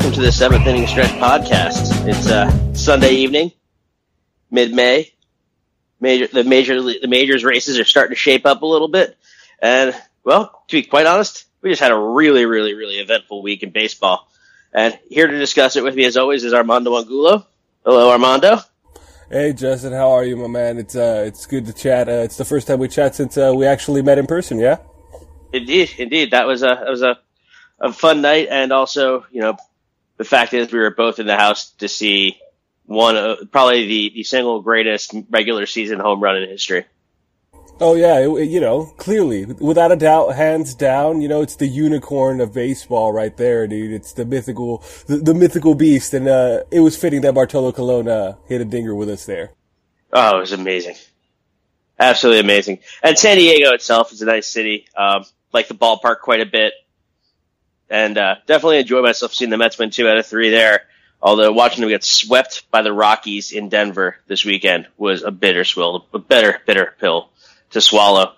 welcome to the seventh inning stretch podcast. It's uh, Sunday evening, mid-May. Major the major the majors races are starting to shape up a little bit, and well, to be quite honest, we just had a really, really, really eventful week in baseball. And here to discuss it with me, as always, is Armando Angulo. Hello, Armando. Hey Justin, how are you, my man? It's uh, it's good to chat. Uh, it's the first time we chat since uh, we actually met in person. Yeah. Indeed, indeed, that was a that was a a fun night, and also, you know, the fact is we were both in the house to see one of probably the, the single greatest regular season home run in history. Oh yeah, it, you know, clearly, without a doubt, hands down, you know, it's the unicorn of baseball right there, dude. It's the mythical, the, the mythical beast, and uh, it was fitting that Bartolo Colon uh, hit a dinger with us there. Oh, it was amazing, absolutely amazing. And San Diego itself is a nice city. Um, like the ballpark quite a bit and uh, definitely enjoy myself seeing the Mets win two out of three there. Although watching them get swept by the Rockies in Denver this weekend was a bitter swill, a bitter, bitter pill to swallow.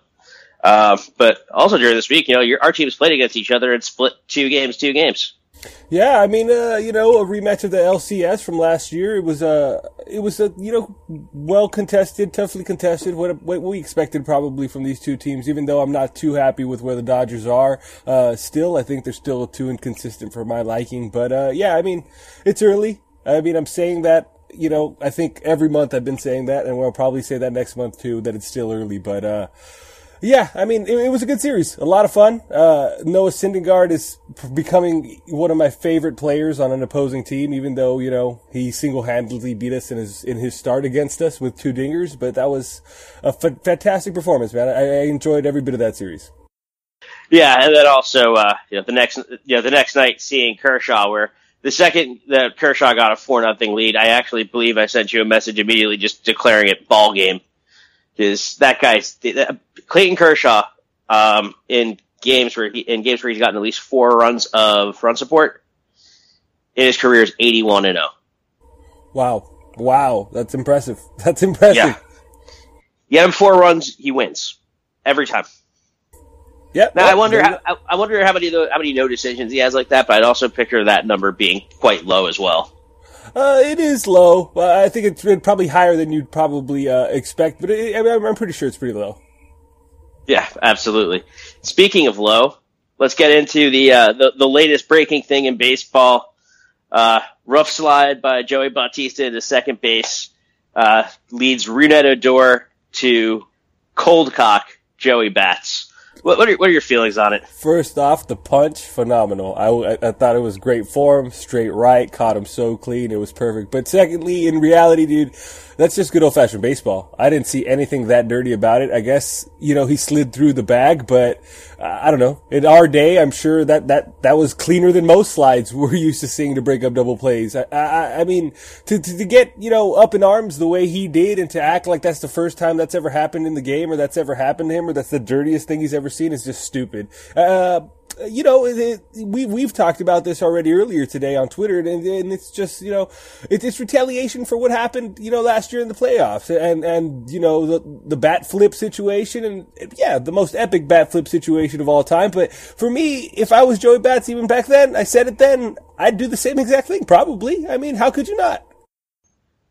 Uh, but also during this week, you know, your, our teams played against each other and split two games, two games. Yeah, I mean, uh, you know, a rematch of the LCS from last year. It was a, uh, it was a, you know, well contested, toughly contested. What, what we expected probably from these two teams. Even though I'm not too happy with where the Dodgers are, uh, still, I think they're still too inconsistent for my liking. But uh, yeah, I mean, it's early. I mean, I'm saying that. You know, I think every month I've been saying that, and we'll probably say that next month too. That it's still early, but uh, yeah, I mean, it, it, was a good series. A lot of fun. Uh, Noah Syndergaard is becoming one of my favorite players on an opposing team, even though, you know, he single-handedly beat us in his, in his start against us with two dingers, but that was a fantastic performance, man. I, I, enjoyed every bit of that series. Yeah, and then also, uh, you know, the next, you know, the next night seeing Kershaw where the second that Kershaw got a four nothing lead, I actually believe I sent you a message immediately just declaring it ball game because that guy's Clayton Kershaw um, in games where he, in games where he's gotten at least four runs of run support in his career is eighty one and zero. Oh. Wow, wow, that's impressive. That's impressive. Yeah, get him four runs, he wins every time. Yeah. Now I wonder how I wonder how many how many no decisions he has like that, but I'd also picture that number being quite low as well. Uh, it is low. I think it's probably higher than you'd probably uh, expect, but it, I mean, I'm pretty sure it's pretty low. Yeah, absolutely. Speaking of low, let's get into the uh, the, the latest breaking thing in baseball. Uh, rough slide by Joey Bautista to second base uh, leads Rougned Odor to cold cock Joey Bats. What, what, are, what are your feelings on it? First off, the punch, phenomenal. I, I, I, thought it was great form, straight right, caught him so clean, it was perfect. But secondly, in reality, dude, that's just good old fashioned baseball. I didn't see anything that dirty about it. I guess, you know, he slid through the bag, but uh, I don't know. In our day, I'm sure that, that, that was cleaner than most slides we're used to seeing to break up double plays. I, I, I mean, to, to, to, get, you know, up in arms the way he did and to act like that's the first time that's ever happened in the game or that's ever happened to him or that's the dirtiest thing he's ever seen is just stupid. Uh, you know, it, it, we we've talked about this already earlier today on Twitter, and, and it's just you know, it, it's retaliation for what happened you know last year in the playoffs, and and you know the the bat flip situation, and yeah, the most epic bat flip situation of all time. But for me, if I was Joey Bats even back then, I said it then, I'd do the same exact thing. Probably. I mean, how could you not?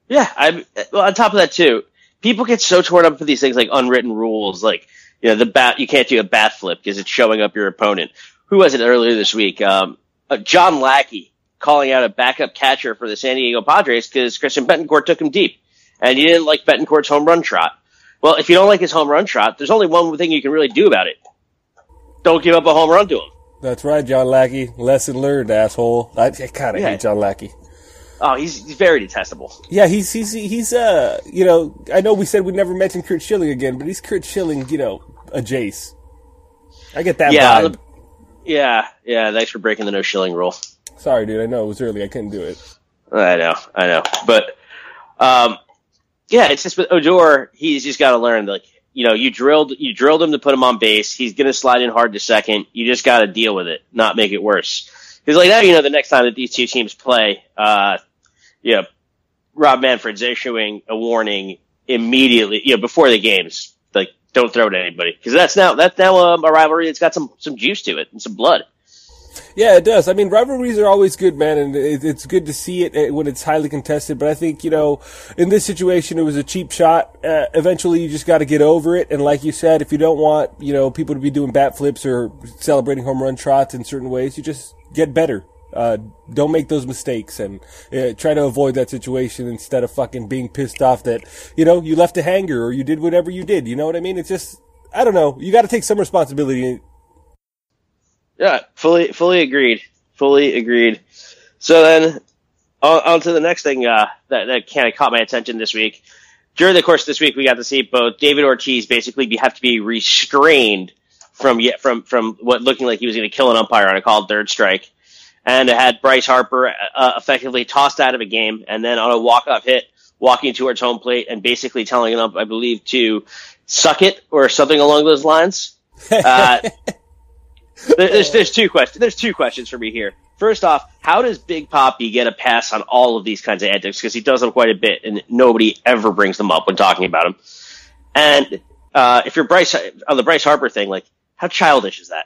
Yeah, I well, on top of that too, people get so torn up for these things like unwritten rules, like you know the bat you can't do a bat flip because it's showing up your opponent who was it earlier this week? Um, uh, John Lackey calling out a backup catcher for the San Diego Padres because Christian Bethancourt took him deep, and he didn't like Bethancourt's home run trot. Well, if you don't like his home run trot, there's only one thing you can really do about it. Don't give up a home run to him. That's right, John Lackey. Lesson learned, asshole. I, I kind of yeah. hate John Lackey. Oh, he's, he's very detestable. Yeah, he's he's he's uh you know I know we said we'd never mention Curt Schilling again, but he's Curt Schilling, you know, a Jace. I get that yeah, vibe. Yeah, yeah. Thanks for breaking the no Schilling rule. Sorry, dude. I know it was early. I couldn't do it. I know, I know. But um, yeah, it's just with Odor. He's just got to learn. Like you know, you drilled you drilled him to put him on base. He's gonna slide in hard to second. You just got to deal with it, not make it worse. Because like now, you know, the next time that these two teams play, uh, you know, Rob Manfred's issuing a warning immediately, you know, before the games don't throw it at anybody because that's now that's now um, a rivalry that's got some some juice to it and some blood. Yeah, it does. I mean, rivalries are always good, man, and it's good to see it uh, when it's highly contested. But I think, you know, in this situation, it was a cheap shot. Uh, eventually, you just got to get over it. And like you said, if you don't want, you know, people to be doing bat flips or celebrating home run trots in certain ways, you just get better. Uh, don't make those mistakes and uh, try to avoid that situation instead of fucking being pissed off that, you know, you left a hanger or you did whatever you did. You know what I mean? It's just, I don't know. You got to take some responsibility. Yeah, fully, fully agreed. Fully agreed. So then on, on to the next thing, uh, that, that kind of caught my attention this week. During the course of this week, we got to see both David Ortiz basically be, have to be restrained from, from, from what looking like he was going to kill an umpire on a called third strike and it had Bryce Harper uh, effectively tossed out of a game, and then on a walk-off hit, walking towards home plate and basically telling him, I believe, to suck it or something along those lines. Uh, there's there's two questions. There's two questions for me here. First off, how does Big Papi get a pass on all of these kinds of antics? Because he does them quite a bit, and nobody ever brings them up when talking about him. And uh, if you're Bryce on the Bryce Harper thing, like how childish is that?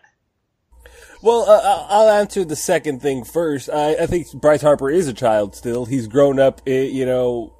Well, uh, I'll answer the second thing first. I, I, think Bryce Harper is a child still. He's grown up, eh, you know,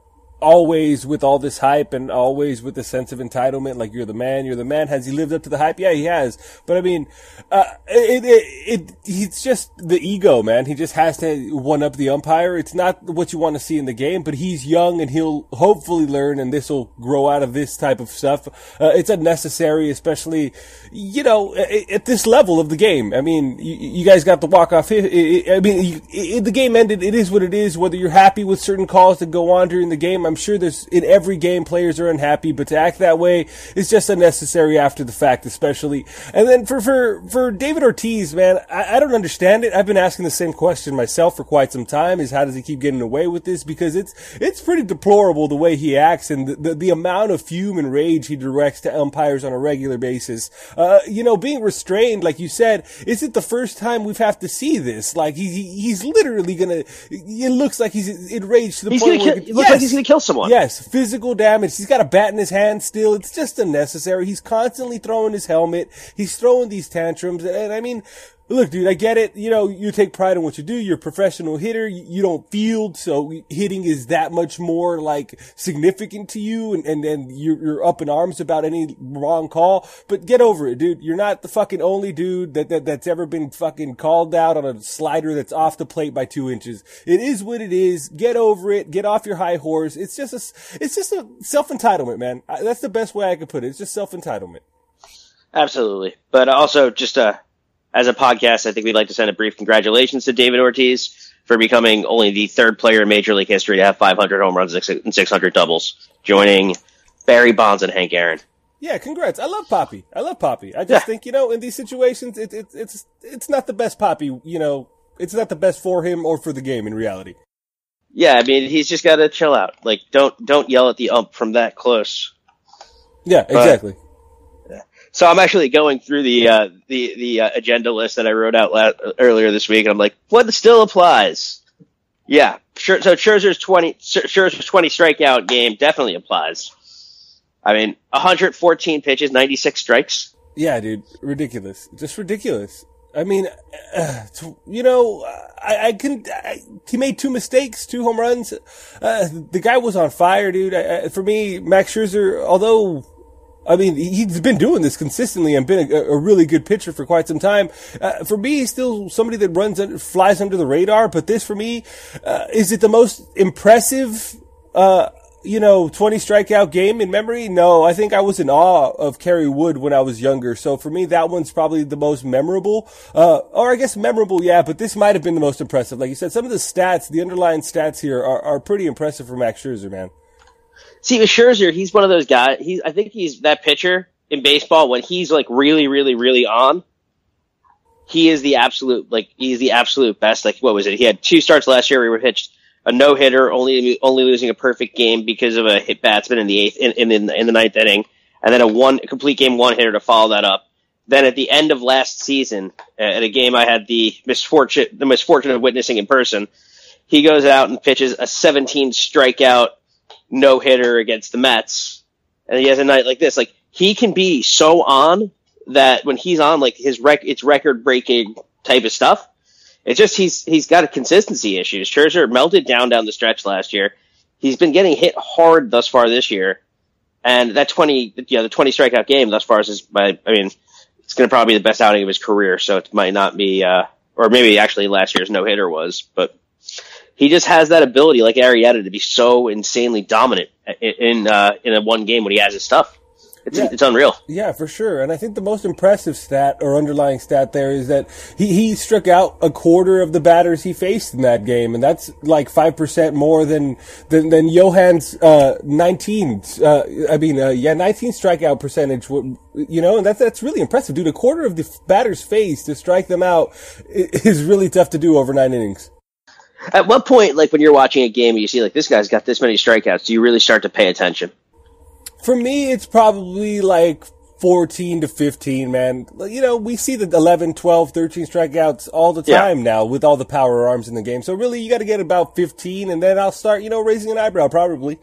always with all this hype and always with the sense of entitlement, like you're the man, you're the man. Has he lived up to the hype? Yeah, he has. But I mean, uh, it, it, it, it's just the ego, man. He just has to one up the umpire. It's not what you want to see in the game, but he's young and he'll hopefully learn and this will grow out of this type of stuff. Uh, it's unnecessary, especially, you know, at this level of the game. I mean, you, you guys got the walk off. I mean, the game ended. It is what it is. Whether you're happy with certain calls that go on during the game, I'm I'm sure there's in every game players are unhappy, but to act that way is just unnecessary after the fact, especially. And then for for for David Ortiz, man, I, I don't understand it. I've been asking the same question myself for quite some time: is how does he keep getting away with this? Because it's it's pretty deplorable the way he acts and the the, the amount of fume and rage he directs to umpires on a regular basis. Uh, you know, being restrained, like you said, is it the first time we've have to see this? Like he, he's literally gonna. It looks like he's enraged to the he's point where kill, it looks yes. like he's gonna kill someone. Yes, physical damage. He's got a bat in his hand still. It's just unnecessary. He's constantly throwing his helmet. He's throwing these tantrums. And I mean, Look, dude, I get it. You know, you take pride in what you do. You're a professional hitter. You don't field, so hitting is that much more like significant to you, and and then you're, you're up in arms about any wrong call. But get over it, dude. You're not the fucking only dude that, that that's ever been fucking called out on a slider that's off the plate by two inches. It is what it is. Get over it. Get off your high horse. It's just a it's just a self entitlement, man. That's the best way I could put it. It's just self entitlement. Absolutely, but also just a as a podcast, I think we'd like to send a brief congratulations to David Ortiz for becoming only the third player in Major League history to have 500 home runs and 600 doubles, joining Barry Bonds and Hank Aaron. Yeah, congrats. I love Papi. I love Papi. I just yeah. think, you know, in these situations, it, it, it's, it's not the best Papi, you know, it's not the best for him or for the game in reality. Yeah, I mean, he's just got to chill out. Like, don't, don't yell at the ump from that close. Yeah, exactly. So I'm actually going through the uh, the the uh, agenda list that I wrote out la- earlier this week, and I'm like, what still applies? Yeah, sure. So Scherzer's twenty Scherzer's twenty strikeout game definitely applies. I mean, 114 pitches, 96 strikes. Yeah, dude, ridiculous, just ridiculous. I mean, uh, you know, I, I can. I, he made two mistakes, two home runs. Uh, the guy was on fire, dude. I, for me, Max Scherzer, although I mean, he's been doing this consistently and been a, a really good pitcher for quite some time. Uh, for me, he's still somebody that runs, flies under the radar. But this, for me, uh, is it the most impressive, uh, you know, 20 strikeout game in memory? No, I think I was in awe of Kerry Wood when I was younger. So for me, that one's probably the most memorable. Uh, or I guess memorable, yeah, but this might have been the most impressive. Like you said, some of the stats, the underlying stats here are, are pretty impressive for Max Scherzer, man. See, with Scherzer, he's one of those guys. He's I think he's that pitcher in baseball when he's like really, really, really on. He is the absolute like he's the absolute best. Like what was it? He had two starts last year. where he pitched a no hitter, only only losing a perfect game because of a hit batsman in the eighth in in, in, in the ninth inning, and then a one a complete game one hitter to follow that up. Then at the end of last season, at a game I had the misfortune the misfortune of witnessing in person, he goes out and pitches a 17 strikeout no hitter against the Mets, and he has a night like this. Like he can be so on that when he's on, like his rec, it's record breaking type of stuff. It's just he's he's got a consistency issues. Scherzer melted down down the stretch last year. He's been getting hit hard thus far this year, and that twenty, you know, the twenty strikeout game thus far is his. I mean, it's going to probably be the best outing of his career. So it might not be, uh, or maybe actually last year's no hitter was, but he just has that ability, like Arrieta, to be so insanely dominant in in, uh, in a one game when he has his stuff. It's, yeah. it's unreal. Yeah, for sure. And I think the most impressive stat or underlying stat there is that he, he struck out a quarter of the batters he faced in that game. And that's like 5% more than, than, than Johan's, uh, 19, uh, I mean, uh, yeah, 19 strikeout percentage, you know, and that's, that's really impressive, dude. A quarter of the batters faced to strike them out is really tough to do over nine innings. At what point, like when you're watching a game and you see like this guy's got this many strikeouts, do you really start to pay attention? For me, it's probably like 14 to 15, man. You know, we see the 11, 12, 13 strikeouts all the time yeah. now with all the power arms in the game. So really, you got to get about 15 and then I'll start, you know, raising an eyebrow probably.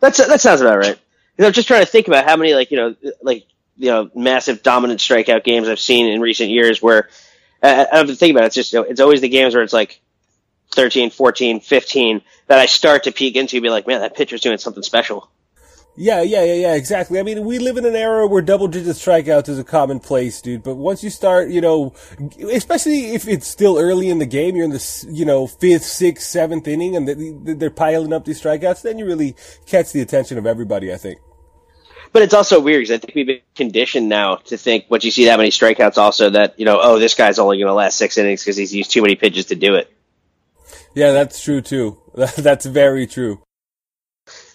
That's, that sounds about right. I'm just trying to think about how many like, you know, like, you know, massive dominant strikeout games I've seen in recent years where uh, I have to think about it. It's just, you know, it's always the games where it's like, 13, 14, 15 that I start to peek into, and be like, man, that pitcher's doing something special. Yeah, yeah, yeah, yeah, exactly. I mean, we live in an era where double digit strikeouts is a commonplace, dude. But once you start, you know, especially if it's still early in the game, you're in the, you know, fifth, sixth, seventh inning and they're piling up these strikeouts, then you really catch the attention of everybody, I think. But it's also weird because I think we've been conditioned now to think once you see that many strikeouts also that, you know, oh, this guy's only going to last six innings because he's used too many pitches to do it. Yeah, that's true too. That's very true.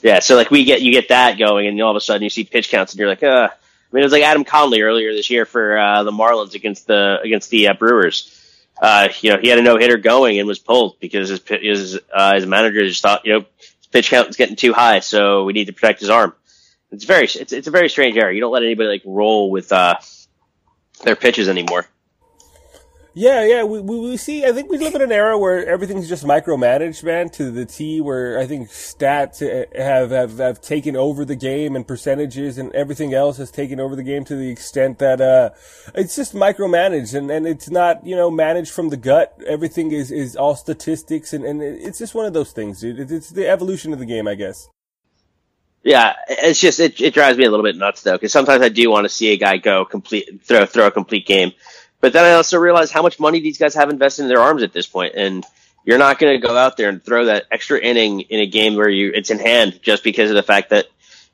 Yeah, so like we get you get that going, and all of a sudden you see pitch counts, and you're like, uh. I mean, it was like Adam Conley earlier this year for uh, the Marlins against the against the uh, Brewers. Uh, you know, he had a no hitter going and was pulled because his his uh, his manager just thought, you know, his pitch count is getting too high, so we need to protect his arm. It's very it's it's a very strange era. You don't let anybody like roll with uh, their pitches anymore. Yeah, yeah, we, we, we see. I think we live in an era where everything's just micromanaged, man, to the T. Where I think stats have have have taken over the game, and percentages and everything else has taken over the game to the extent that uh, it's just micromanaged, and, and it's not you know managed from the gut. Everything is is all statistics, and, and it's just one of those things, dude. It's the evolution of the game, I guess. Yeah, it's just it, it drives me a little bit nuts though, because sometimes I do want to see a guy go complete throw throw a complete game. But then I also realized how much money these guys have invested in their arms at this point, and you're not going to go out there and throw that extra inning in a game where you it's in hand just because of the fact that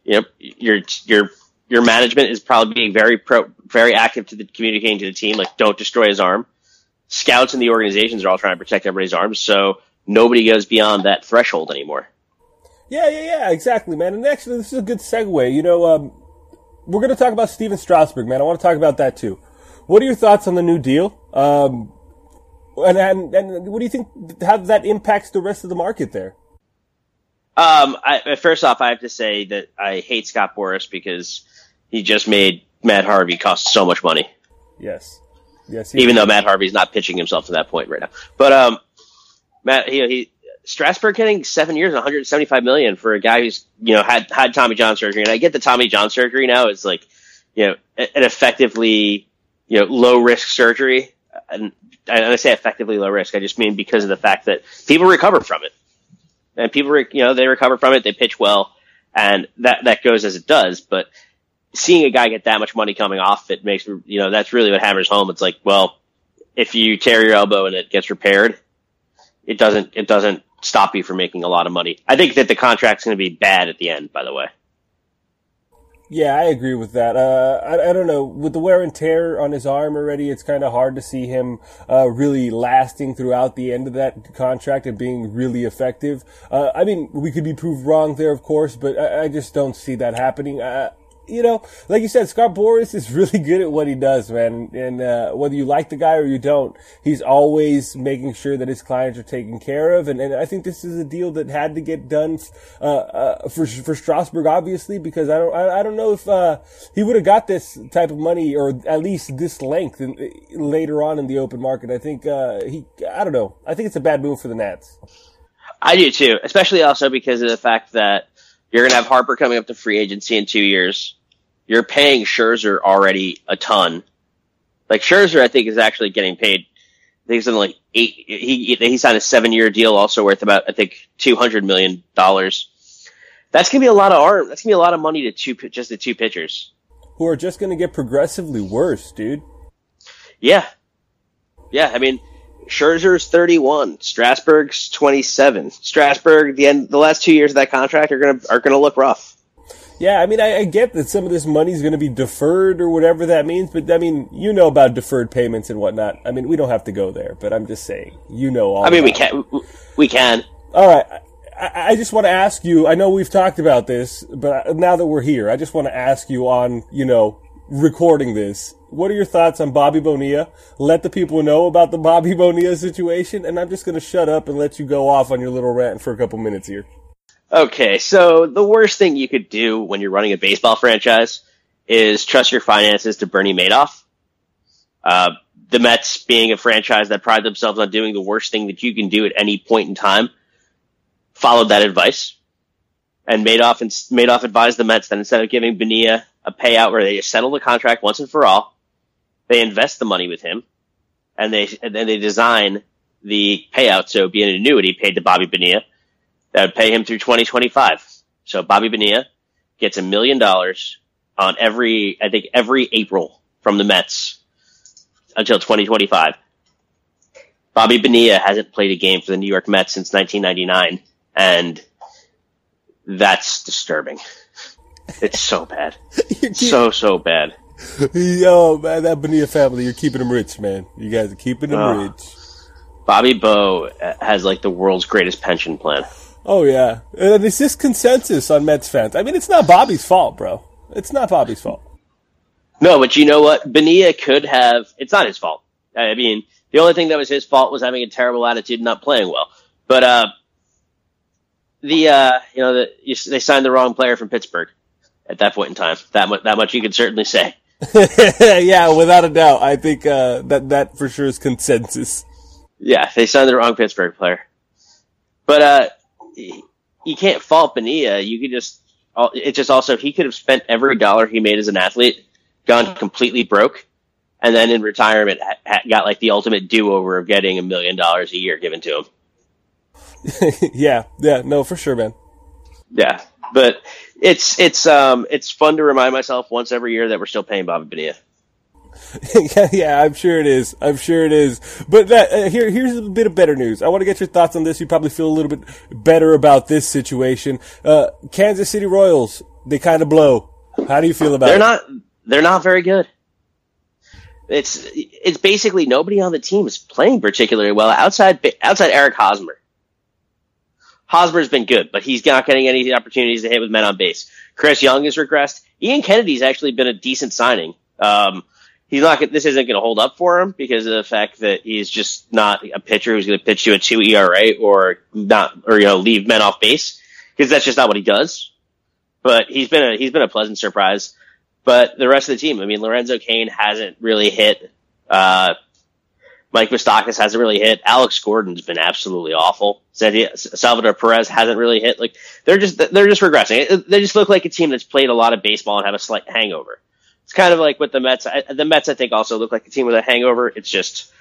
you know your your your management is probably being very pro, very active to the communicating to the team like don't destroy his arm. Scouts and the organizations are all trying to protect everybody's arms, so nobody goes beyond that threshold anymore. Yeah, yeah, yeah, exactly, man. And actually, this is a good segue. You know, um, we're going to talk about Stephen Strasburg, man. I want to talk about that too. What are your thoughts on the new deal? Um, and, and, and what do you think, how that impacts the rest of the market there? Um, I, first off, I have to say that I hate Scott Boras because he just made Matt Harvey cost so much money. Yes. Yes. Even though Matt Harvey's not pitching himself to that point right now, but um, Matt, he, he Strasburg getting seven years, 175 million for a guy who's you know had had Tommy John surgery, and I get the Tommy John surgery now is like you know an effectively you know low risk surgery, and I say effectively low risk. I just mean because of the fact that people recover from it, and people you know they recover from it, they pitch well, and that that goes as it does, but seeing a guy get that much money coming off it makes you know that's really what hammers home. It's like, well, if you tear your elbow and it gets repaired, it doesn't it doesn't stop you from making a lot of money. I think that the contract's going to be bad at the end. By the way. Yeah, I agree with that. Uh, I, I don't know. With the wear and tear on his arm already, it's kind of hard to see him uh, really lasting throughout the end of that contract and being really effective. Uh, I mean, we could be proved wrong there, of course, but I, I just don't see that happening. I, you know, like you said, Scott Boras is really good at what he does, man. And uh, whether you like the guy or you don't, he's always making sure that his clients are taken care of. And, and I think this is a deal that had to get done uh, uh, for for Strasburg, obviously, because I don't I, I don't know if uh, he would have got this type of money or at least this length in, later on in the open market. I think uh, he I don't know. I think it's a bad move for the Nats. I do too, especially also because of the fact that you're going to have Harper coming up to free agency in two years you're paying Scherzer already a ton. Like Scherzer, I think is actually getting paid. I think he's in like eight. He he signed a seven year deal, also worth about I think two hundred million dollars. That's gonna be a lot of arm. That's gonna be a lot of money to two just the two pitchers who are just gonna get progressively worse, dude. Yeah, yeah. I mean, Scherzer's thirty one, Strasburg's twenty seven. Strasburg, the end, the last two years of that contract are gonna are gonna look rough. Yeah, I mean, I, I, get that some of this money is going to be deferred or whatever that means, but I mean, you know about deferred payments and whatnot. I mean, we don't have to go there, but I'm just saying, you know all. I mean, we can. We can. All right. I, I just want to ask you. I know we've talked about this, but now that we're here, I just want to ask you on, you know, recording this. What are your thoughts on Bobby Bonilla? Let the people know about the Bobby Bonilla situation, and I'm just going to shut up and let you go off on your little rant for a couple minutes here. Okay, so the worst thing you could do when you're running a baseball franchise is trust your finances to Bernie Madoff. Uh, the Mets being a franchise that pride themselves on doing the worst thing that you can do at any point in time, followed that advice. And Madoff, and Madoff advised the Mets that instead of giving Benia a payout where they settle the contract once and for all, they invest the money with him, and they and then they design the payout so be an annuity paid to Bobby Bonilla that would pay him through 2025. So Bobby Bonilla gets a million dollars on every, I think every April from the Mets until 2025. Bobby Bonilla hasn't played a game for the New York Mets since 1999, and that's disturbing. It's so bad. so, so bad. Yo, man, that Bonilla family, you're keeping them rich, man. You guys are keeping them rich. Bobby Bo has like the world's greatest pension plan. Oh yeah, and it's just consensus on Mets fans. I mean, it's not Bobby's fault, bro. It's not Bobby's fault. No, but you know what? Benia could have. It's not his fault. I mean, the only thing that was his fault was having a terrible attitude and not playing well. But uh, the uh, you know, the, you, they signed the wrong player from Pittsburgh at that point in time. That much, that much you can certainly say. yeah, without a doubt. I think uh, that that for sure is consensus. Yeah, they signed the wrong Pittsburgh player. But uh, you can't fault Benia. You could just, it's just also, he could have spent every dollar he made as an athlete, gone completely broke, and then in retirement got like the ultimate do over of getting a million dollars a year given to him. yeah, yeah, no, for sure, man. Yeah, but it's it's um it's fun to remind myself once every year that we're still paying Bobby Bonilla. Yeah, yeah, I'm sure it is. I'm sure it is. But that, uh, here, here's a bit of better news. I want to get your thoughts on this. You probably feel a little bit better about this situation. Uh, Kansas City Royals, they kind of blow. How do you feel about they're it? They're not. They're not very good. It's it's basically nobody on the team is playing particularly well outside outside Eric Hosmer. Hosmer's been good, but he's not getting any opportunities to hit with men on base. Chris Young has regressed. Ian Kennedy's actually been a decent signing. Um, he's not. This isn't going to hold up for him because of the fact that he's just not a pitcher who's going to pitch you a two ERA or not, or you know, leave men off base because that's just not what he does. But he's been a he's been a pleasant surprise. But the rest of the team, I mean, Lorenzo Cain hasn't really hit. Uh, Mike Moustakas hasn't really hit. Alex Gordon's been absolutely awful. Salvador Perez hasn't really hit. Like they're just they're just regressing. They just look like a team that's played a lot of baseball and have a slight hangover. It's kind of like with the Mets. The Mets, I think, also look like a team with a hangover. It's just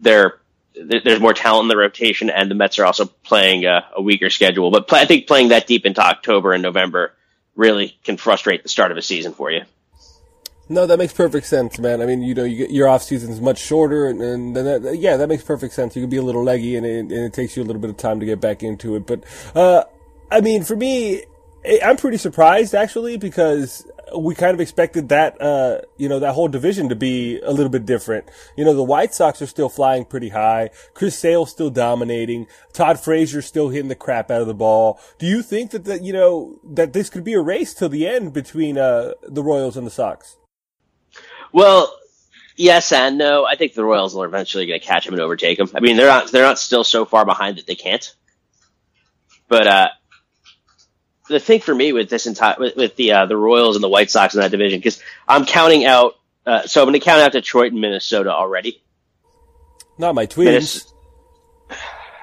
they're there's more talent in the rotation, and the Mets are also playing a, a weaker schedule. But I think playing that deep into October and November really can frustrate the start of a season for you. No, that makes perfect sense, man. I mean, you know, you get, your off season is much shorter, and, and that, yeah, that makes perfect sense. You can be a little leggy, and it, and it takes you a little bit of time to get back into it. But, uh, I mean, for me, I'm pretty surprised actually because we kind of expected that, uh, you know, that whole division to be a little bit different. You know, the White Sox are still flying pretty high. Chris Sale still dominating. Todd Frazier still hitting the crap out of the ball. Do you think that, that you know, that this could be a race till the end between, uh, the Royals and the Sox? Well, yes and no. I think the Royals are eventually going to catch him and overtake him. I mean, they're not, they're not still so far behind that they can't. But, uh, the thing for me with this entire with, with the uh, the Royals and the White Sox in that division because I'm counting out. Uh, so I'm going to count out Detroit and Minnesota already. Not my twins.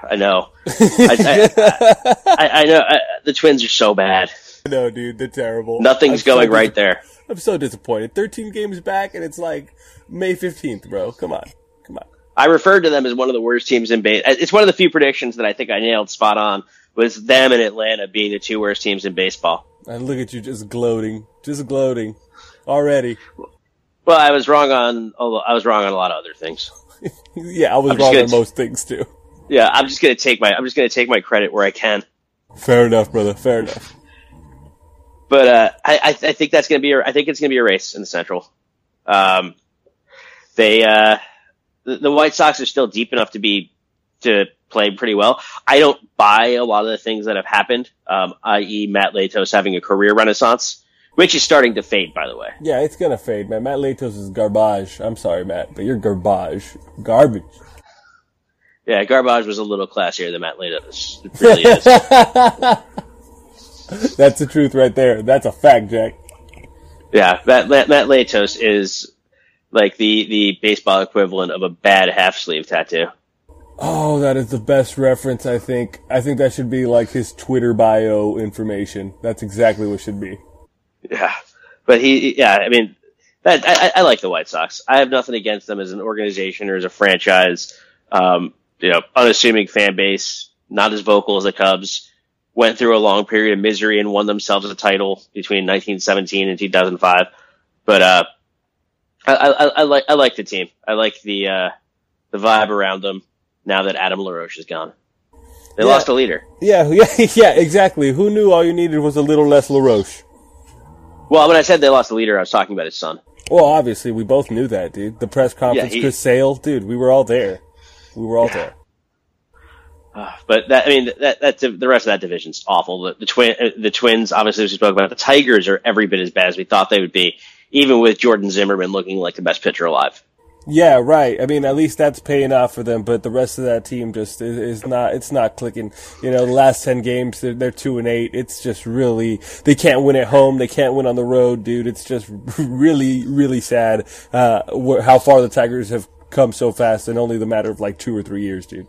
I know. I, I, I, I, know the Twins are so bad. No, dude, they're terrible. Nothing's I'm going so right there. I'm so disappointed. 13 games back, and it's like May 15th, bro. Come on, come on. I referred to them as one of the worst teams in base. It's one of the few predictions that I think I nailed spot on was them and Atlanta being the two worst teams in baseball. And look at you just gloating, just gloating already. Well, I was wrong on I was wrong on a lot of other things. yeah, I was wrong on most things too. Yeah, I'm just gonna take my I'm just gonna take my credit where I can. Fair enough, brother. Fair enough. But uh, I, I, I think that's gonna be a, I think it's gonna be a race in the Central. Um, they uh, the, the White Sox are still deep enough to be to play pretty well. I don't buy a lot of the things that have happened, um, i.e., Matt Latos having a career renaissance, which is starting to fade, by the way. Yeah, it's gonna fade, man. Matt Latos is garbage. I'm sorry, Matt, but you're garbage, garbage. Yeah, garbage was a little classier than Matt Latos. It really is. That's the truth right there. That's a fact, Jack. Yeah, Matt, Matt, Matt Latos is like the, the baseball equivalent of a bad half sleeve tattoo. Oh, that is the best reference, I think. I think that should be like his Twitter bio information. That's exactly what should be. Yeah. But he, yeah, I mean, that, I, I like the White Sox. I have nothing against them as an organization or as a franchise. Um, you know, unassuming fan base, not as vocal as the Cubs, went through a long period of misery and won themselves a title between 1917 and 2005. But, uh, I, I, I like, I like the team. I like the, uh, the vibe around them now that Adam LaRoche is gone. They yeah. lost a leader. Yeah, yeah, yeah, exactly. Who knew all you needed was a little less LaRoche? Well, when I said they lost a leader, I was talking about his son. Well, obviously, we both knew that, dude. The press conference, yeah, he, Chris Sale, dude, we were all there. We were all yeah. there. Uh, but that, I mean, that, that, the rest of that division's awful. The, the twin, uh, the Twins, obviously, as we spoke about, the Tigers are every bit as bad as we thought they would be, even with Jordan Zimmermann looking like the best pitcher alive. Yeah, right. I mean, at least that's paying off for them, but the rest of that team just is, is not. It's not clicking. You know, the last ten games, they're, they're, two and eight. It's just really they can't win at home. They can't win on the road, dude. It's just really, really sad uh, wh- how far the Tigers have come so fast in only the matter of like two or three years, dude.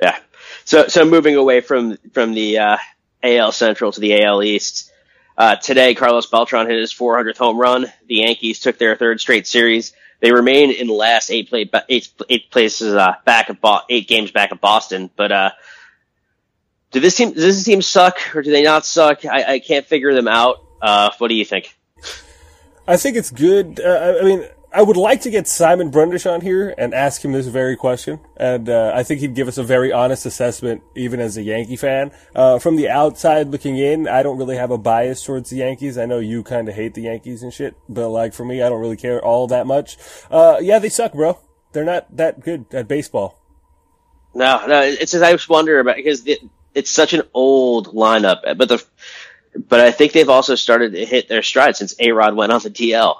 Yeah. So, so moving away from from the uh, AL Central to the AL East. Uh, today, Carlos Beltran hit his 400th home run. The Yankees took their third straight series they remain in the last eight play eight, eight places uh, back of Bo- eight games back of Boston. But uh, do this team does this team suck or do they not suck? I, I can't figure them out. Uh, what do you think? I think it's good. Uh, I mean, I would like to get Simon Brundish on here and ask him this very question, and uh, I think he'd give us a very honest assessment, even as a Yankee fan. Uh, from the outside looking in, I don't really have a bias towards the Yankees. I know you kind of hate the Yankees and shit, but like for me, I don't really care all that much. Uh, yeah, they suck, bro. They're not that good at baseball. No, no, it's just I just wonder about because it, it's such an old lineup, but the but I think they've also started to hit their stride since A Rod went on the DL.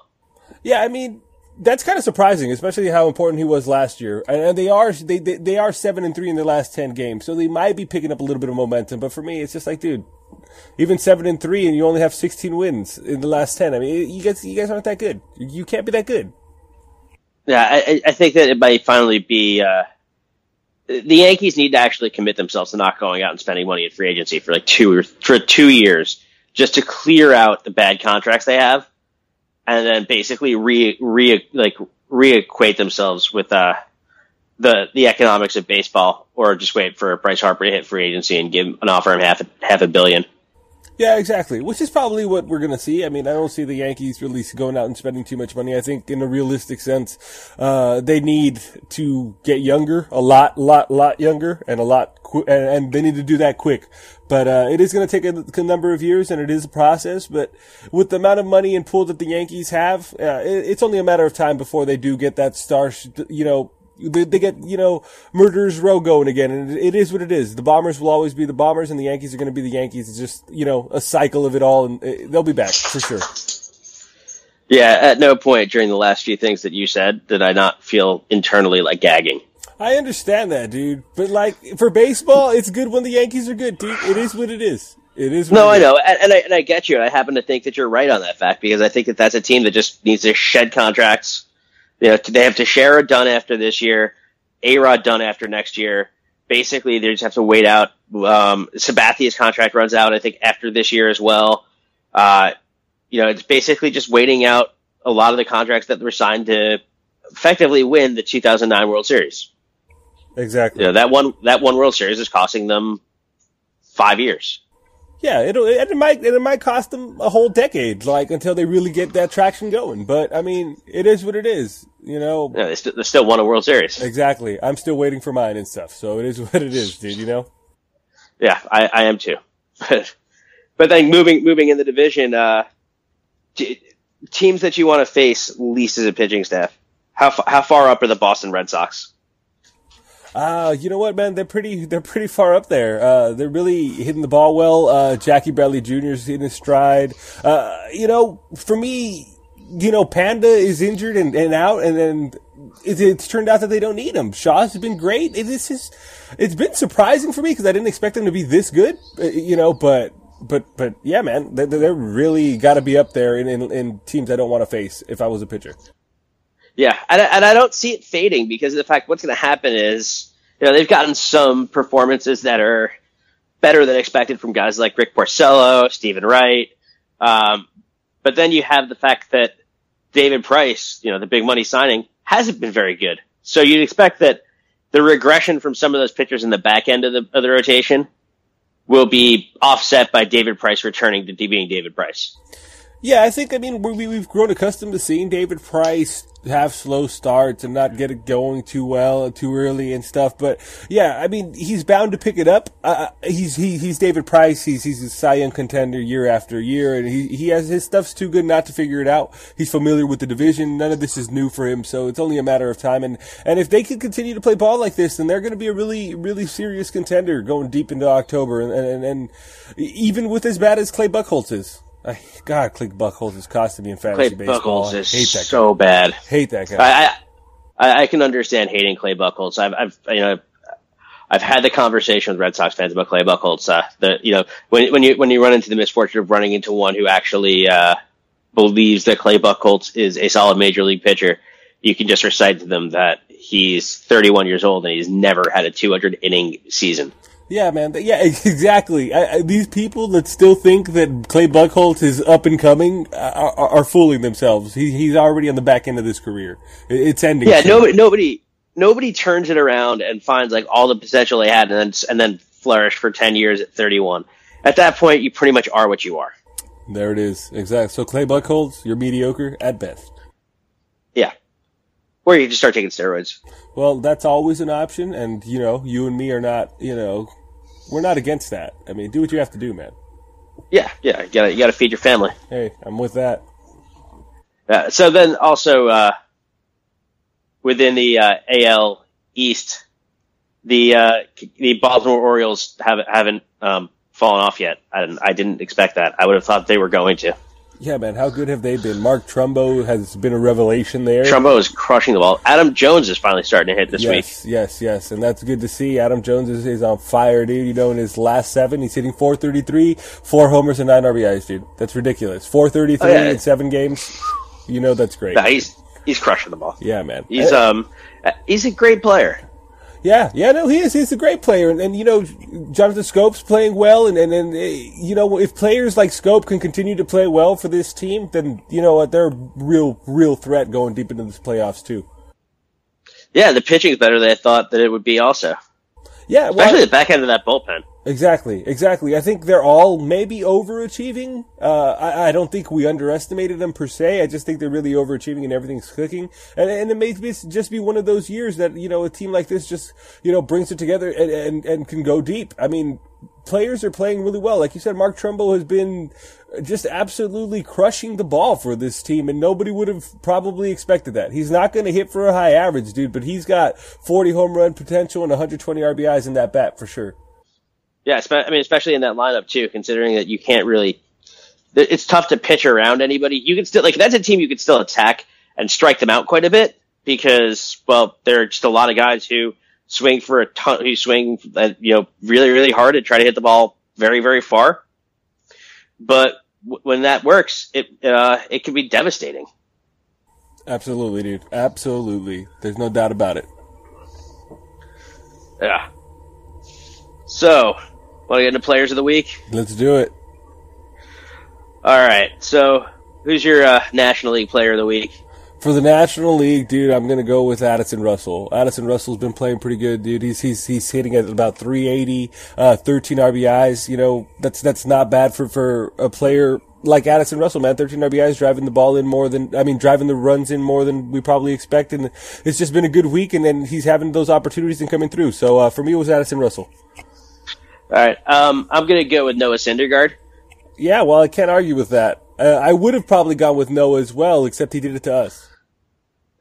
Yeah, I mean, that's kind of surprising, especially how important he was last year. And they are they, they, they are seven and three in their last ten games, so they might be picking up a little bit of momentum. But for me, it's just like, dude, even seven and three, and you only have 16 wins in the last 10. I mean, you guys, you guys aren't that good. You can't be that good. Yeah, I, I think that it might finally be. Uh, the Yankees need to actually commit themselves to not going out and spending money at free agency for like two or for two years just to clear out the bad contracts they have, and then basically re re like reequate themselves with uh the the economics of baseball, or just wait for Bryce Harper to hit free agency and give an offer him half a, half a billion. Yeah, exactly. Which is probably what we're going to see. I mean, I don't see the Yankees really going out and spending too much money. I think, in a realistic sense, uh, they need to get younger, a lot, lot, lot younger, and a lot, qu- and, and, they need to do that quick. But uh, it is going to take a, a, number of years, and it is a process. But with the amount of money and pool that the Yankees have, uh, it, it's only a matter of time before they do get that star, you know, they, they, get, you know, murderers row going again. And it is what it is. The Bombers will always be the Bombers and the Yankees are going to be the Yankees. It's just, you know, a cycle of it all and it, they'll be back for sure. Yeah. At no point during the last few things that you said did I not feel internally like gagging. I understand that, dude. But like for baseball, it's good when the Yankees are good, dude. It is what it is. It is. no, I know, and, and, I and I get you. And I happen to think that you're right on that fact because I think that that's a team that just needs to shed contracts you know, they have Teixeira done after this year, A Rod done after next year. Basically, they just have to wait out. Um, Sabathia's contract runs out, I think, after this year as well. Uh, you know, it's basically just waiting out a lot of the contracts that were signed to effectively win the 2009 World Series. Exactly. You know, that one that one World Series is costing them five years. Yeah, it'll it might it might cost them a whole decade, like until they really get that traction going. But I mean, it is what it is, you know. Yeah, they, st- they still won a World Series. Exactly. I'm still waiting for mine and stuff. So it is what it is, dude. You know. Yeah, I, I am too. But but then moving moving in the division, uh, t- teams that you want to face least as a pitching staff. How f- how far up are the Boston Red Sox? Uh, you know what, man? They're pretty. They're pretty far up there. Uh, they're really hitting the ball well. Uh, Jackie Bradley Jr. is in his stride. Uh, you know, for me, you know, Panda is injured and, and out, and then it, it's turned out that they don't need him. Shaw's been great. It, it's just, it's been surprising for me because I didn't expect them to be this good. Uh, you know, but but but yeah, man, they, they're really got to be up there in, in, in teams I don't want to face if I was a pitcher. Yeah, and, and I don't see it fading because the fact what's going to happen is, you know, they've gotten some performances that are better than expected from guys like Rick Porcello, Steven Wright. Um, but then you have the fact that David Price, you know, the big money signing, hasn't been very good. So you'd expect that the regression from some of those pitchers in the back end of the, of the rotation will be offset by David Price returning to being David Price. Yeah, I think, I mean, we, we've grown accustomed to seeing David Price have slow starts and not get it going too well too early and stuff. But yeah, I mean, he's bound to pick it up. Uh, he's, he, he's David Price. He's, he's a Cy Young contender year after year and he, he has, his stuff's too good not to figure it out. He's familiar with the division. None of this is new for him. So it's only a matter of time. And, and if they can continue to play ball like this, then they're going to be a really, really serious contender going deep into October. And, and, and even with as bad as Clay Buchholz is. I, God, Clay Buchholz is costing me in fantasy Clay baseball. Buchholz is hate that so guy. bad. Hate that guy. I, I, I can understand hating Clay Buchholz. I've, I've, you know, I've had the conversation with Red Sox fans about Clay Buchholz. Uh, the, you know, when, when you, when you run into the misfortune of running into one who actually, uh, believes that Clay Buchholz is a solid major league pitcher, you can just recite to them that he's 31 years old and he's never had a 200 inning season. Yeah, man. Yeah, exactly. I, I, these people that still think that Clay Buchholz is up and coming uh, are, are fooling themselves. He, he's already on the back end of his career. It's ending. Yeah, nobody, nobody, nobody turns it around and finds like all the potential they had, and then and then flourish for ten years at thirty-one. At that point, you pretty much are what you are. There it is. Exactly. So Clay Buchholz, you're mediocre at best. Yeah. Or you just start taking steroids. Well, that's always an option, and you know, you and me are not, you know, we're not against that. I mean, do what you have to do, man. Yeah, yeah, you gotta you gotta feed your family. Hey, I'm with that. Uh, so then also uh, within the uh, AL East, the uh, the Baltimore Orioles haven't haven't um, fallen off yet. I didn't, I didn't expect that. I would have thought they were going to. Yeah, man, how good have they been? Mark Trumbo has been a revelation there. Trumbo is crushing the ball. Adam Jones is finally starting to hit this yes, week. Yes, yes, and that's good to see. Adam Jones is, is on fire, dude. You know, in his last seven, he's hitting 433, four homers and nine RBIs, dude. That's ridiculous. 433 Oh, yeah. in seven games. You know that's great. Nah, he's he's crushing the ball. Yeah, man. He's Uh, um he's a great player. Yeah, yeah, no, he is. He's a great player, and, and you know, Jonathan Schoop's playing well, and, and and eh, you know, if players like Scope can continue to play well for this team, then you know what, they're a real, real threat going deep into this playoffs too. Yeah, the pitching's better than I thought that it would be also. Yeah, well, Especially the back end of that bullpen. Exactly, exactly. I think they're all maybe overachieving. Uh, I, I don't think we underestimated them per se. I just think they're really overachieving and everything's clicking. And, and it may be, just be one of those years that, you know, a team like this just, you know, brings it together and, and, and can go deep. I mean, players are playing really well. Like you said, Mark Trumbo has been just absolutely crushing the ball for this team, and nobody would have probably expected that. He's not going to hit for a high average, dude, but he's got 40 home run potential and 120 RBIs in that bat for sure. Yeah, I mean, especially in that lineup too, considering that you can't really. It's tough to pitch around anybody. You can still like that's a team you could still attack and strike them out quite a bit because well, there are just a lot of guys who swing for a ton, who swing uh, you know really really hard and try to hit the ball very very far. But w- when that works, it uh, it can be devastating. Absolutely, dude. Absolutely. There's no doubt about it. Yeah. So, want to get into players of the week? Let's do it. All right. So, who's your uh, National League Player of the Week? For the National League, dude, I'm gonna go with Addison Russell. Addison Russell's been playing pretty good, dude. He's he's he's hitting at about 380, uh, 13 RBIs. You know, that's that's not bad for for a player like Addison Russell, man. 13 RBIs, driving the ball in more than I mean, driving the runs in more than we probably expect, and it's just been a good week. And then he's having those opportunities and coming through. So uh, for me, it was Addison Russell. All right. Um, I'm gonna go with Noah Syndergaard. Yeah, well, I can't argue with that. Uh, I would have probably gone with Noah as well, except he did it to us.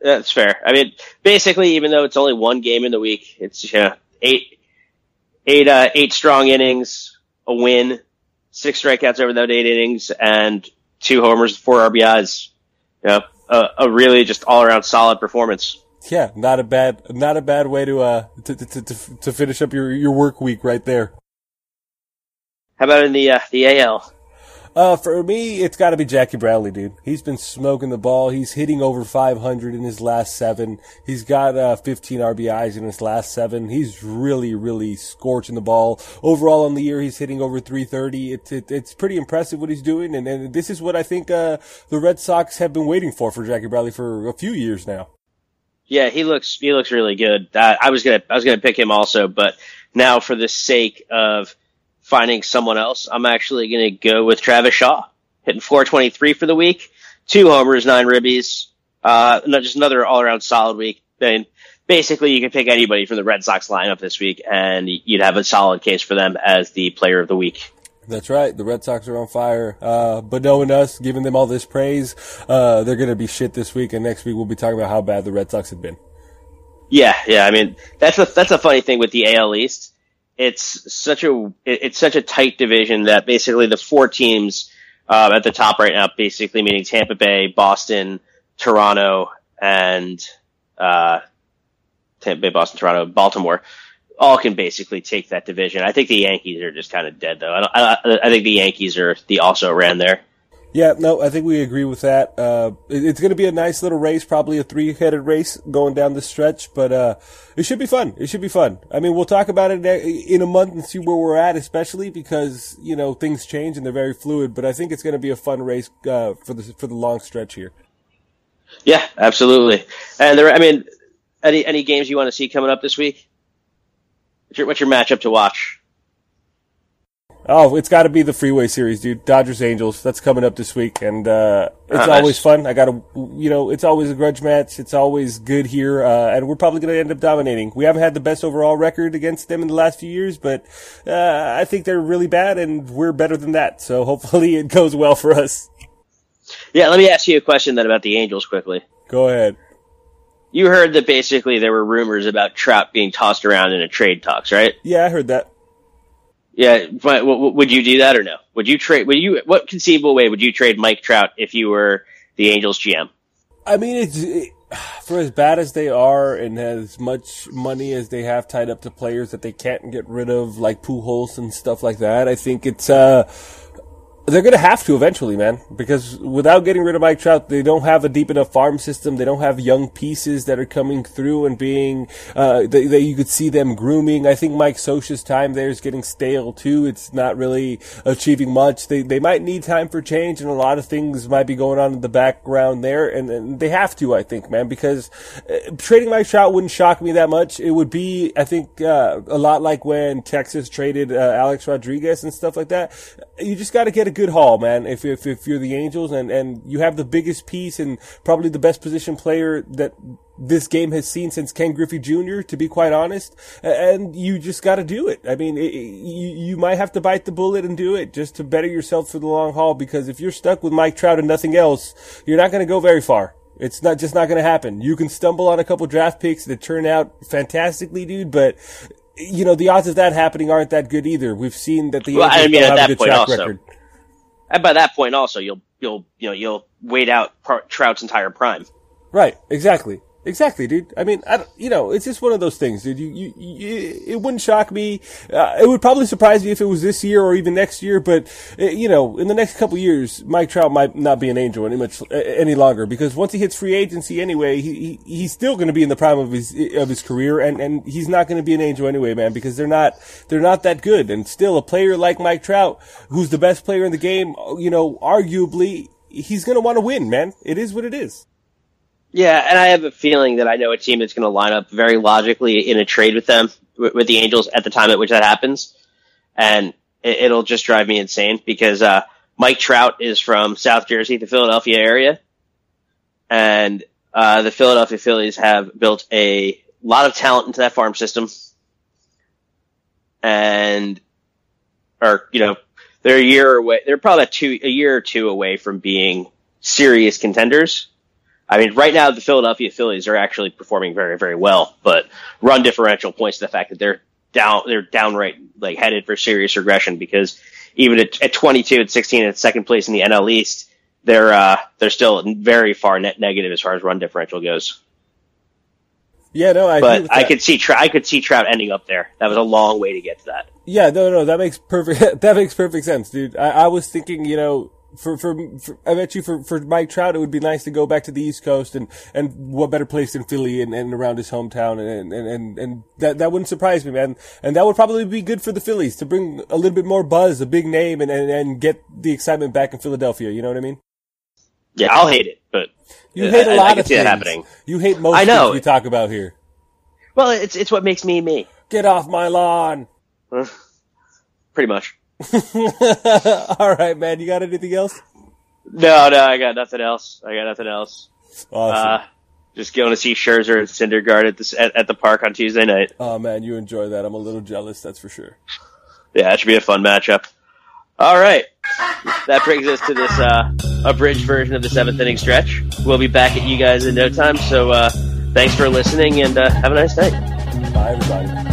That's fair. I mean, basically, even though it's only one game in the week, it's you know, eight, eight, uh, eight strong innings, a win, six strikeouts over those eight innings, and two homers, four RBIs. You know, a, a really just all around solid performance. Yeah, not a bad, not a bad way to uh to to to, to finish up your your work week right there. How about in the uh, the AL? Uh, for me, it's got to be Jackie Bradley, dude. He's been smoking the ball. He's hitting over 500 in his last seven. He's got uh, 15 RBIs in his last seven. He's really, really scorching the ball. Overall on the year, he's hitting over 330. It's it, it's pretty impressive what he's doing, and, and this is what I think uh, the Red Sox have been waiting for for Jackie Bradley for a few years now. Yeah, he looks he looks really good. I was gonna I was gonna pick him also, but now for the sake of finding someone else, I'm actually gonna go with Travis Shaw, hitting 423 for the week, two homers, nine ribbies, uh, just another all around solid week. Then basically you can pick anybody from the Red Sox lineup this week, and you'd have a solid case for them as the player of the week. That's right. The Red Sox are on fire. Uh, but knowing us, giving them all this praise, uh, they're going to be shit this week. And next week we'll be talking about how bad the Red Sox have been. Yeah, yeah. I mean, that's a that's a funny thing with the AL East. It's such a it- it's such a tight division that basically the four teams uh, at the top right now, basically meaning Tampa Bay, Boston, Toronto, and uh, Tampa Bay, Boston, Toronto, Baltimore, all can basically take that division. I think the Yankees are just kind of dead though. I, I, I think the Yankees are the also ran there. Yeah, no, I think we agree with that. Uh, it's going to be a nice little race, probably a three-headed race going down the stretch, but, uh, it should be fun. It should be fun. I mean, we'll talk about it in a month and see where we're at, especially because, you know, things change and they're very fluid, but I think it's going to be a fun race, uh, for the, for the long stretch here. Yeah, absolutely. And there, I mean, any any games you want to see coming up this week? What's your, what's your matchup to watch? Oh, it's got to be the Freeway Series, dude. Dodgers Angels. That's coming up this week, and uh, it's nice. always fun. I got to, you know, it's always a grudge match. It's always good here, uh, and we're probably going to end up dominating. We haven't had the best overall record against them in the last few years, but uh, I think they're really bad, and we're better than that. So hopefully it goes well for us. Yeah, let me ask you a question then about the Angels quickly. Go ahead. You heard that basically there were rumors about Trout being tossed around in a trade talks, right? Yeah, I heard that. Yeah, but would you do that or no? Would you trade? Would you? What conceivable way would you trade Mike Trout if you were the Angels GM? I mean, it's it, for as bad as they are, and as much money as they have tied up to players that they can't get rid of, like Pujols and stuff like that. I think it's uh they're going to have to eventually, man, because without getting rid of Mike Trout, they don't have a deep enough farm system. They don't have young pieces that are coming through and being, uh, that, that you could see them grooming. I think Mike Scioscia's time there is getting stale too. It's not really achieving much. They, they might need time for change and a lot of things might be going on in the background there. And, and they have to, I think, man, because uh, trading Mike Trout wouldn't shock me that much. It would be, I think, uh, a lot like when Texas traded, uh, Alex Rodriguez and stuff like that. You just got to get a good haul, man. If, if, if you're the Angels and, and you have the biggest piece and probably the best position player that this game has seen since Ken Griffey Jr., to be quite honest, and you just got to do it. I mean, it, you, you might have to bite the bullet and do it just to better yourself for the long haul because if you're stuck with Mike Trout and nothing else, you're not going to go very far. It's not just not going to happen. You can stumble on a couple draft picks that turn out fantastically, dude, but you know the odds of that happening aren't that good either. We've seen that the Well, I Angels mean, don't at have a good point track also- record. And by that point, also you'll you'll you know you'll wait out Trout's entire prime. Right, exactly. Exactly, dude. I mean, I you know, it's just one of those things, dude. You, you, you it wouldn't shock me. Uh, it would probably surprise me if it was this year or even next year. But uh, you know, in the next couple years, Mike Trout might not be an angel any much uh, any longer because once he hits free agency, anyway, he, he he's still going to be in the prime of his of his career, and and he's not going to be an angel anyway, man, because they're not they're not that good. And still, a player like Mike Trout, who's the best player in the game, you know, arguably, he's going to want to win, man. It is what it is. Yeah, and I have a feeling that I know a team that's going to line up very logically in a trade with them, with, the Angels at the time at which that happens. And it, it'll just drive me insane because, uh, Mike Trout is from South Jersey, the Philadelphia area. And, uh, the Philadelphia Phillies have built a lot of talent into that farm system. And, or, you know, they're a year away, they're probably two, a year or two away from being serious contenders. I mean, right now the Philadelphia Phillies are actually performing very, very well, but run differential points to the fact that they're down, they're downright like headed for serious regression because even at, at 22 and 16 at second place in the NL East, they're, uh, they're still very far net negative as far as run differential goes. Yeah, no, I agree But I could see, Trout, I could see Trout ending up there. That was a long way to get to that. Yeah, no, no, that makes perfect. That makes perfect sense, dude. I, I was thinking, you know, for, for for I bet you for for Mike Trout, it would be nice to go back to the East Coast and and what better place than Philly and, and around his hometown and and and and that that wouldn't surprise me, man. And that would probably be good for the Phillies to bring a little bit more buzz, a big name, and and, and get the excitement back in Philadelphia. You know what I mean? Yeah, I'll hate it, but You hate a I- lot I of things. happening. You hate most I know. things we talk about here. well, it's it's what makes me me, Get off my lawn. pretty much. All right, man. You got anything else? No, no, I got nothing else. I got nothing else. Awesome. Uh, just going to see Scherzer and Syndergaard at, this, at, at the park on Tuesday night. oh man, you enjoy that. I'm a little jealous. That's for sure. Yeah, it should be a fun matchup. All right. That brings us to this uh, abridged version of the seventh inning stretch. We'll be back at you guys in no time. So uh, thanks for listening and uh, have a nice night. Bye, everybody.